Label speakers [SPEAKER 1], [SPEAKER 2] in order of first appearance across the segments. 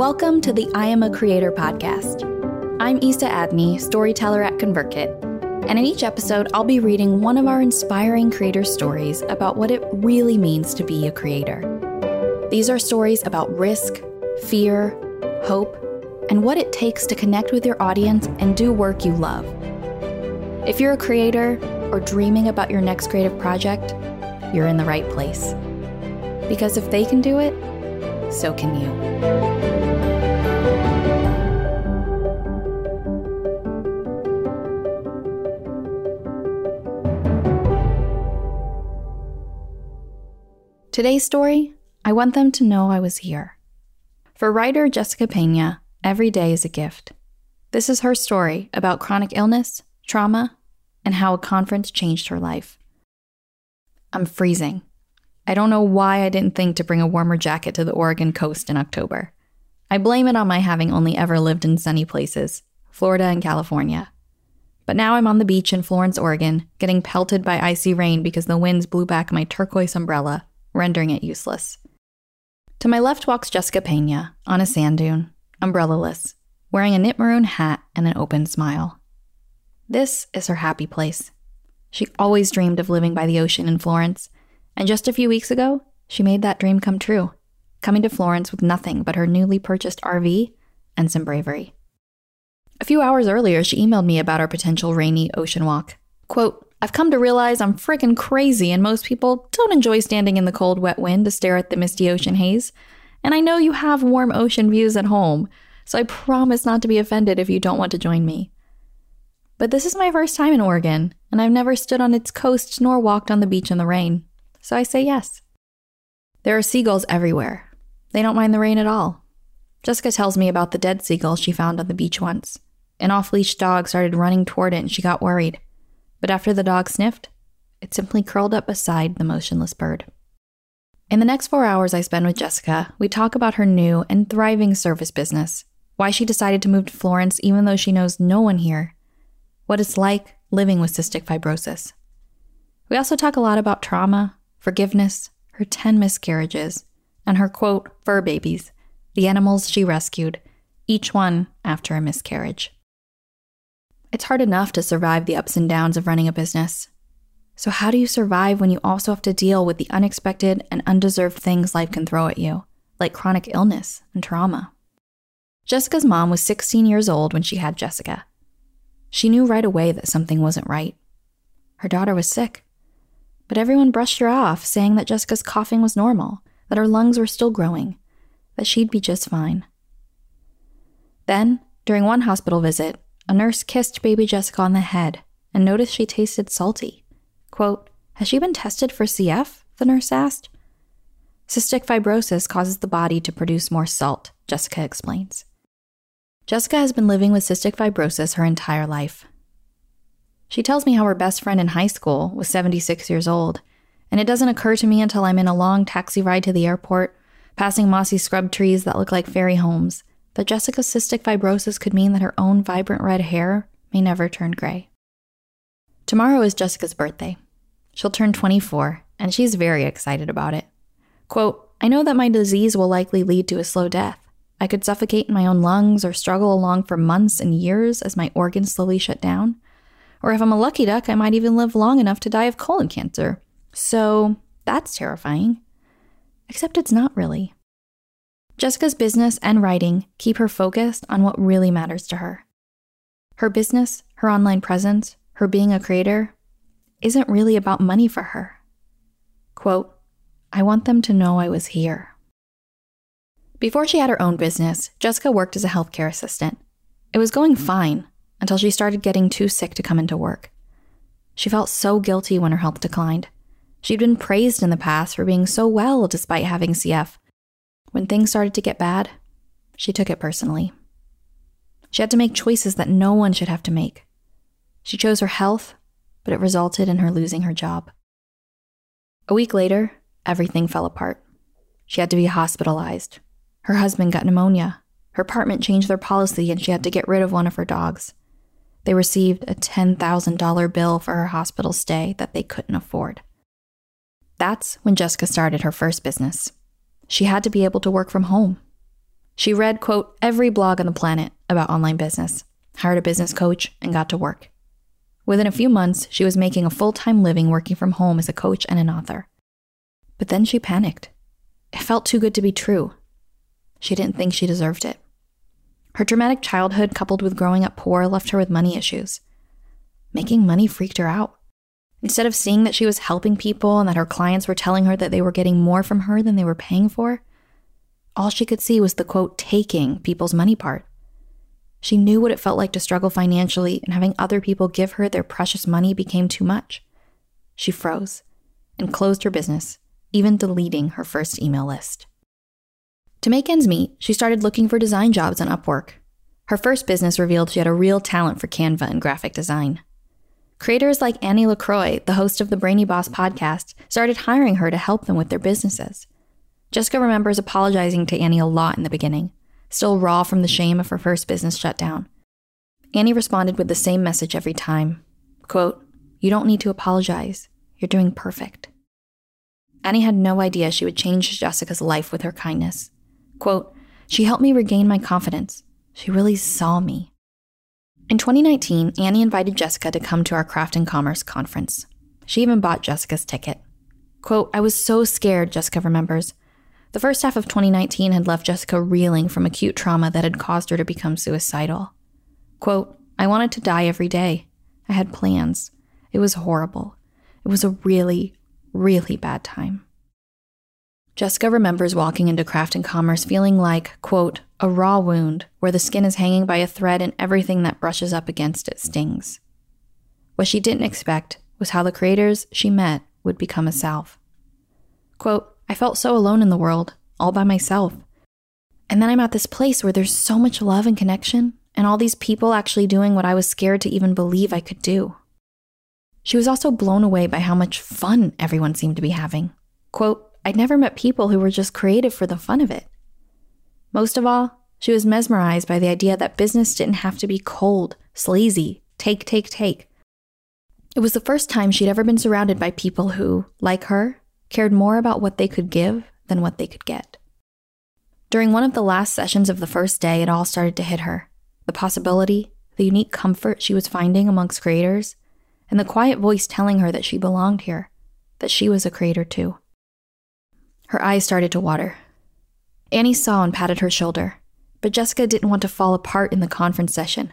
[SPEAKER 1] Welcome to the I Am a Creator podcast. I'm Isa Adney, storyteller at ConvertKit, and in each episode, I'll be reading one of our inspiring creator stories about what it really means to be a creator. These are stories about risk, fear, hope, and what it takes to connect with your audience and do work you love. If you're a creator or dreaming about your next creative project, you're in the right place. Because if they can do it, so can you. Today's story I want them to know I was here. For writer Jessica Pena, every day is a gift. This is her story about chronic illness, trauma, and how a conference changed her life. I'm freezing. I don't know why I didn't think to bring a warmer jacket to the Oregon coast in October. I blame it on my having only ever lived in sunny places, Florida and California. But now I'm on the beach in Florence, Oregon, getting pelted by icy rain because the winds blew back my turquoise umbrella rendering it useless. To my left walks Jessica Pena on a sand dune, umbrellaless, wearing a knit maroon hat and an open smile. This is her happy place. She always dreamed of living by the ocean in Florence, and just a few weeks ago, she made that dream come true, coming to Florence with nothing but her newly purchased RV and some bravery. A few hours earlier, she emailed me about our potential rainy ocean walk. Quote, I've come to realize I'm freaking crazy, and most people don't enjoy standing in the cold, wet wind to stare at the misty ocean haze. And I know you have warm ocean views at home, so I promise not to be offended if you don't want to join me. But this is my first time in Oregon, and I've never stood on its coast nor walked on the beach in the rain, so I say yes. There are seagulls everywhere. They don't mind the rain at all. Jessica tells me about the dead seagull she found on the beach once. An off leash dog started running toward it and she got worried but after the dog sniffed, it simply curled up beside the motionless bird. In the next four hours I spend with Jessica, we talk about her new and thriving service business, why she decided to move to Florence even though she knows no one here, what it's like living with cystic fibrosis. We also talk a lot about trauma, forgiveness, her 10 miscarriages, and her quote, fur babies, the animals she rescued, each one after a miscarriage. It's hard enough to survive the ups and downs of running a business. So, how do you survive when you also have to deal with the unexpected and undeserved things life can throw at you, like chronic illness and trauma? Jessica's mom was 16 years old when she had Jessica. She knew right away that something wasn't right. Her daughter was sick, but everyone brushed her off, saying that Jessica's coughing was normal, that her lungs were still growing, that she'd be just fine. Then, during one hospital visit, a nurse kissed baby Jessica on the head and noticed she tasted salty. Quote, Has she been tested for CF? The nurse asked. Cystic fibrosis causes the body to produce more salt, Jessica explains. Jessica has been living with cystic fibrosis her entire life. She tells me how her best friend in high school was 76 years old, and it doesn't occur to me until I'm in a long taxi ride to the airport, passing mossy scrub trees that look like fairy homes, that Jessica's cystic fibrosis could mean that her own vibrant red hair may never turn gray. Tomorrow is Jessica's birthday. She'll turn 24, and she's very excited about it. Quote, I know that my disease will likely lead to a slow death. I could suffocate in my own lungs or struggle along for months and years as my organs slowly shut down. Or if I'm a lucky duck, I might even live long enough to die of colon cancer. So that's terrifying. Except it's not really. Jessica's business and writing keep her focused on what really matters to her. Her business, her online presence, her being a creator isn't really about money for her. Quote, I want them to know I was here. Before she had her own business, Jessica worked as a healthcare assistant. It was going fine until she started getting too sick to come into work. She felt so guilty when her health declined. She'd been praised in the past for being so well despite having CF, when things started to get bad, she took it personally. She had to make choices that no one should have to make. She chose her health, but it resulted in her losing her job. A week later, everything fell apart. She had to be hospitalized. Her husband got pneumonia. Her apartment changed their policy and she had to get rid of one of her dogs. They received a $10,000 bill for her hospital stay that they couldn't afford. That's when Jessica started her first business she had to be able to work from home. She read, quote, every blog on the planet about online business, hired a business coach, and got to work. Within a few months, she was making a full time living working from home as a coach and an author. But then she panicked. It felt too good to be true. She didn't think she deserved it. Her traumatic childhood, coupled with growing up poor, left her with money issues. Making money freaked her out. Instead of seeing that she was helping people and that her clients were telling her that they were getting more from her than they were paying for, all she could see was the quote, taking people's money part. She knew what it felt like to struggle financially, and having other people give her their precious money became too much. She froze and closed her business, even deleting her first email list. To make ends meet, she started looking for design jobs on Upwork. Her first business revealed she had a real talent for Canva and graphic design. Creators like Annie LaCroix, the host of the Brainy Boss podcast, started hiring her to help them with their businesses. Jessica remembers apologizing to Annie a lot in the beginning, still raw from the shame of her first business shutdown. Annie responded with the same message every time quote, You don't need to apologize. You're doing perfect. Annie had no idea she would change Jessica's life with her kindness. Quote, She helped me regain my confidence. She really saw me. In 2019, Annie invited Jessica to come to our Craft and Commerce conference. She even bought Jessica's ticket. Quote, I was so scared, Jessica remembers. The first half of 2019 had left Jessica reeling from acute trauma that had caused her to become suicidal. Quote, I wanted to die every day. I had plans. It was horrible. It was a really, really bad time. Jessica remembers walking into Craft and Commerce feeling like, quote, a raw wound where the skin is hanging by a thread and everything that brushes up against it stings. What she didn't expect was how the creators she met would become a salve. Quote, I felt so alone in the world, all by myself. And then I'm at this place where there's so much love and connection, and all these people actually doing what I was scared to even believe I could do. She was also blown away by how much fun everyone seemed to be having. Quote, I'd never met people who were just creative for the fun of it. Most of all, she was mesmerized by the idea that business didn't have to be cold, sleazy, take, take, take. It was the first time she'd ever been surrounded by people who, like her, cared more about what they could give than what they could get. During one of the last sessions of the first day, it all started to hit her the possibility, the unique comfort she was finding amongst creators, and the quiet voice telling her that she belonged here, that she was a creator too. Her eyes started to water. Annie saw and patted her shoulder, but Jessica didn't want to fall apart in the conference session.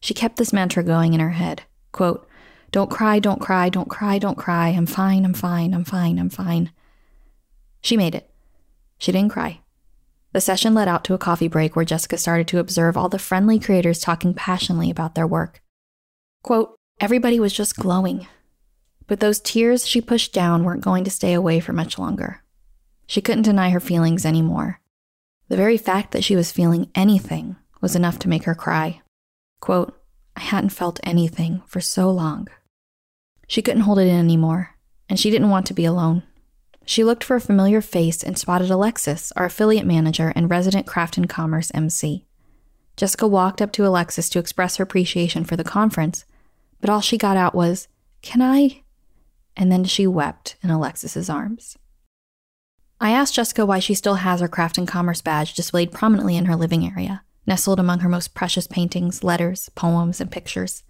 [SPEAKER 1] She kept this mantra going in her head quote, Don't cry, don't cry, don't cry, don't cry. I'm fine, I'm fine, I'm fine, I'm fine. She made it. She didn't cry. The session led out to a coffee break where Jessica started to observe all the friendly creators talking passionately about their work. Quote, Everybody was just glowing. But those tears she pushed down weren't going to stay away for much longer. She couldn't deny her feelings anymore. The very fact that she was feeling anything was enough to make her cry. Quote, I hadn't felt anything for so long. She couldn't hold it in anymore, and she didn't want to be alone. She looked for a familiar face and spotted Alexis, our affiliate manager and resident craft and commerce MC. Jessica walked up to Alexis to express her appreciation for the conference, but all she got out was, Can I? And then she wept in Alexis's arms. I asked Jessica why she still has her craft and commerce badge displayed prominently in her living area, nestled among her most precious paintings, letters, poems, and pictures.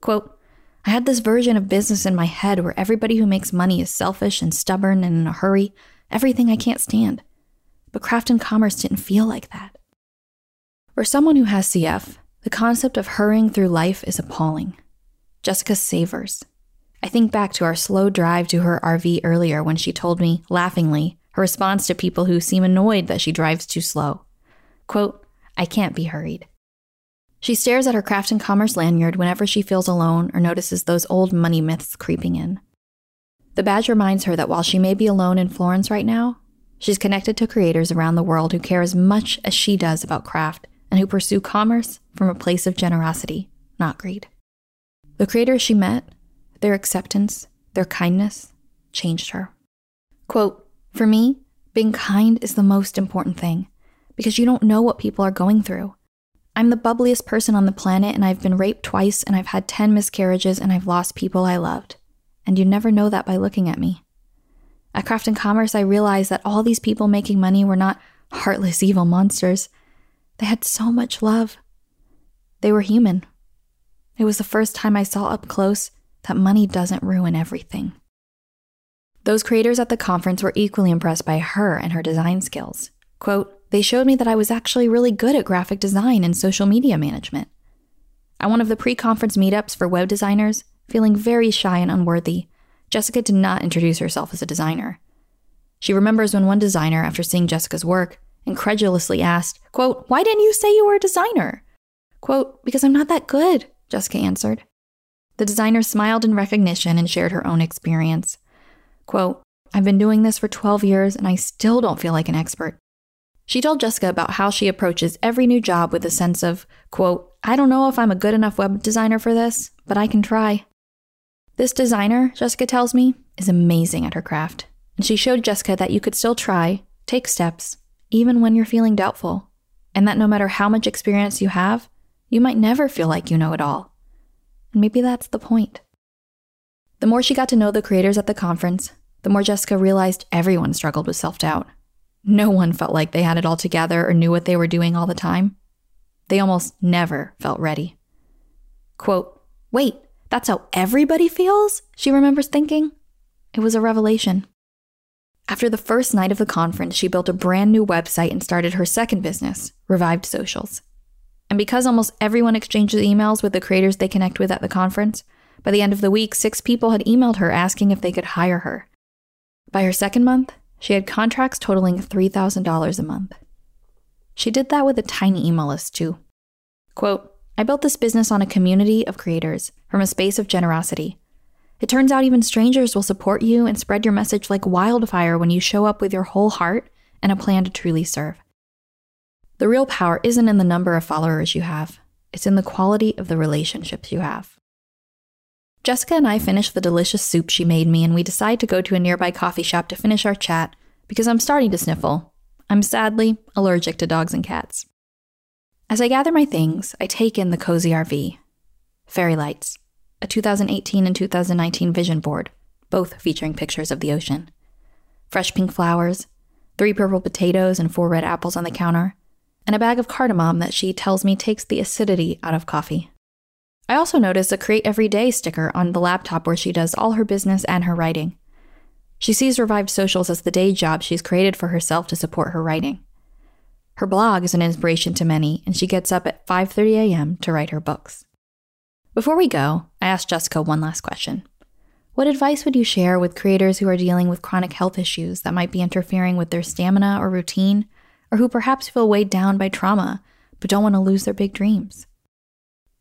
[SPEAKER 1] Quote, I had this version of business in my head where everybody who makes money is selfish and stubborn and in a hurry, everything I can't stand. But craft and commerce didn't feel like that. For someone who has CF, the concept of hurrying through life is appalling. Jessica savors. I think back to our slow drive to her RV earlier when she told me, laughingly, her response to people who seem annoyed that she drives too slow. Quote, I can't be hurried. She stares at her craft and commerce lanyard whenever she feels alone or notices those old money myths creeping in. The badge reminds her that while she may be alone in Florence right now, she's connected to creators around the world who care as much as she does about craft and who pursue commerce from a place of generosity, not greed. The creators she met, their acceptance, their kindness, changed her. Quote, for me, being kind is the most important thing because you don't know what people are going through. I'm the bubbliest person on the planet, and I've been raped twice, and I've had 10 miscarriages, and I've lost people I loved. And you never know that by looking at me. At Craft and Commerce, I realized that all these people making money were not heartless, evil monsters. They had so much love. They were human. It was the first time I saw up close that money doesn't ruin everything. Those creators at the conference were equally impressed by her and her design skills. Quote, they showed me that I was actually really good at graphic design and social media management. At one of the pre conference meetups for web designers, feeling very shy and unworthy, Jessica did not introduce herself as a designer. She remembers when one designer, after seeing Jessica's work, incredulously asked, quote, Why didn't you say you were a designer? Quote, Because I'm not that good, Jessica answered. The designer smiled in recognition and shared her own experience. Quote, I've been doing this for 12 years and I still don't feel like an expert. She told Jessica about how she approaches every new job with a sense of, quote, I don't know if I'm a good enough web designer for this, but I can try. This designer, Jessica tells me, is amazing at her craft. And she showed Jessica that you could still try, take steps, even when you're feeling doubtful, and that no matter how much experience you have, you might never feel like you know it all. And maybe that's the point. The more she got to know the creators at the conference, the more Jessica realized everyone struggled with self doubt. No one felt like they had it all together or knew what they were doing all the time. They almost never felt ready. Quote, Wait, that's how everybody feels? She remembers thinking. It was a revelation. After the first night of the conference, she built a brand new website and started her second business, Revived Socials. And because almost everyone exchanges emails with the creators they connect with at the conference, by the end of the week, six people had emailed her asking if they could hire her. By her second month, she had contracts totaling $3,000 a month. She did that with a tiny email list, too. Quote, I built this business on a community of creators from a space of generosity. It turns out even strangers will support you and spread your message like wildfire when you show up with your whole heart and a plan to truly serve. The real power isn't in the number of followers you have, it's in the quality of the relationships you have. Jessica and I finish the delicious soup she made me, and we decide to go to a nearby coffee shop to finish our chat because I'm starting to sniffle. I'm sadly allergic to dogs and cats. As I gather my things, I take in the cozy RV. Fairy lights, a 2018 and 2019 vision board, both featuring pictures of the ocean. Fresh pink flowers, three purple potatoes and four red apples on the counter, and a bag of cardamom that she tells me takes the acidity out of coffee. I also notice a Create Every Day sticker on the laptop where she does all her business and her writing. She sees Revived Socials as the day job she's created for herself to support her writing. Her blog is an inspiration to many, and she gets up at 5:30 a.m. to write her books. Before we go, I asked Jessica one last question. What advice would you share with creators who are dealing with chronic health issues that might be interfering with their stamina or routine or who perhaps feel weighed down by trauma but don't want to lose their big dreams?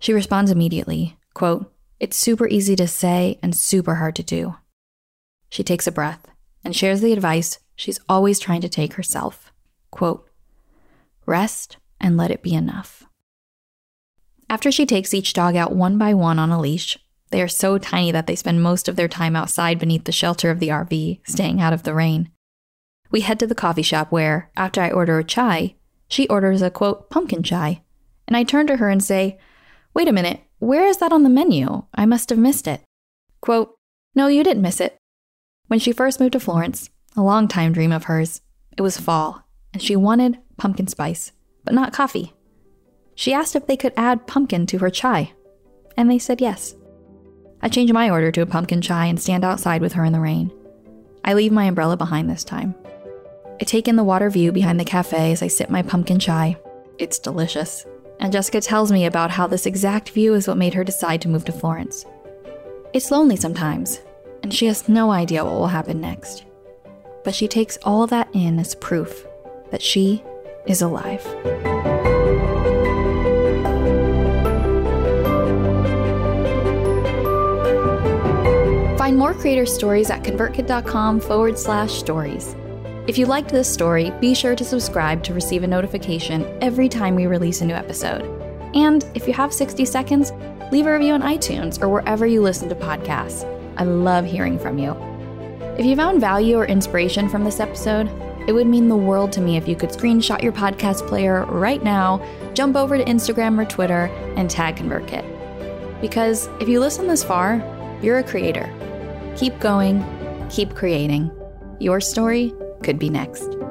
[SPEAKER 1] She responds immediately, quote, It's super easy to say and super hard to do. She takes a breath and shares the advice she's always trying to take herself. Quote, Rest and let it be enough. After she takes each dog out one by one on a leash, they are so tiny that they spend most of their time outside beneath the shelter of the RV, staying out of the rain. We head to the coffee shop where, after I order a chai, she orders a quote, pumpkin chai. And I turn to her and say, Wait a minute, where is that on the menu? I must have missed it. Quote, No, you didn't miss it. When she first moved to Florence, a long-time dream of hers, it was fall, and she wanted pumpkin spice, but not coffee. She asked if they could add pumpkin to her chai, and they said yes. I change my order to a pumpkin chai and stand outside with her in the rain. I leave my umbrella behind this time. I take in the water view behind the cafe as I sip my pumpkin chai. It's delicious. And Jessica tells me about how this exact view is what made her decide to move to Florence. It's lonely sometimes, and she has no idea what will happen next. But she takes all that in as proof that she is alive. Find more creator stories at convertkit.com forward slash stories. If you liked this story, be sure to subscribe to receive a notification every time we release a new episode. And if you have 60 seconds, leave a review on iTunes or wherever you listen to podcasts. I love hearing from you. If you found value or inspiration from this episode, it would mean the world to me if you could screenshot your podcast player right now, jump over to Instagram or Twitter, and tag ConvertKit. Because if you listen this far, you're a creator. Keep going, keep creating. Your story could be next.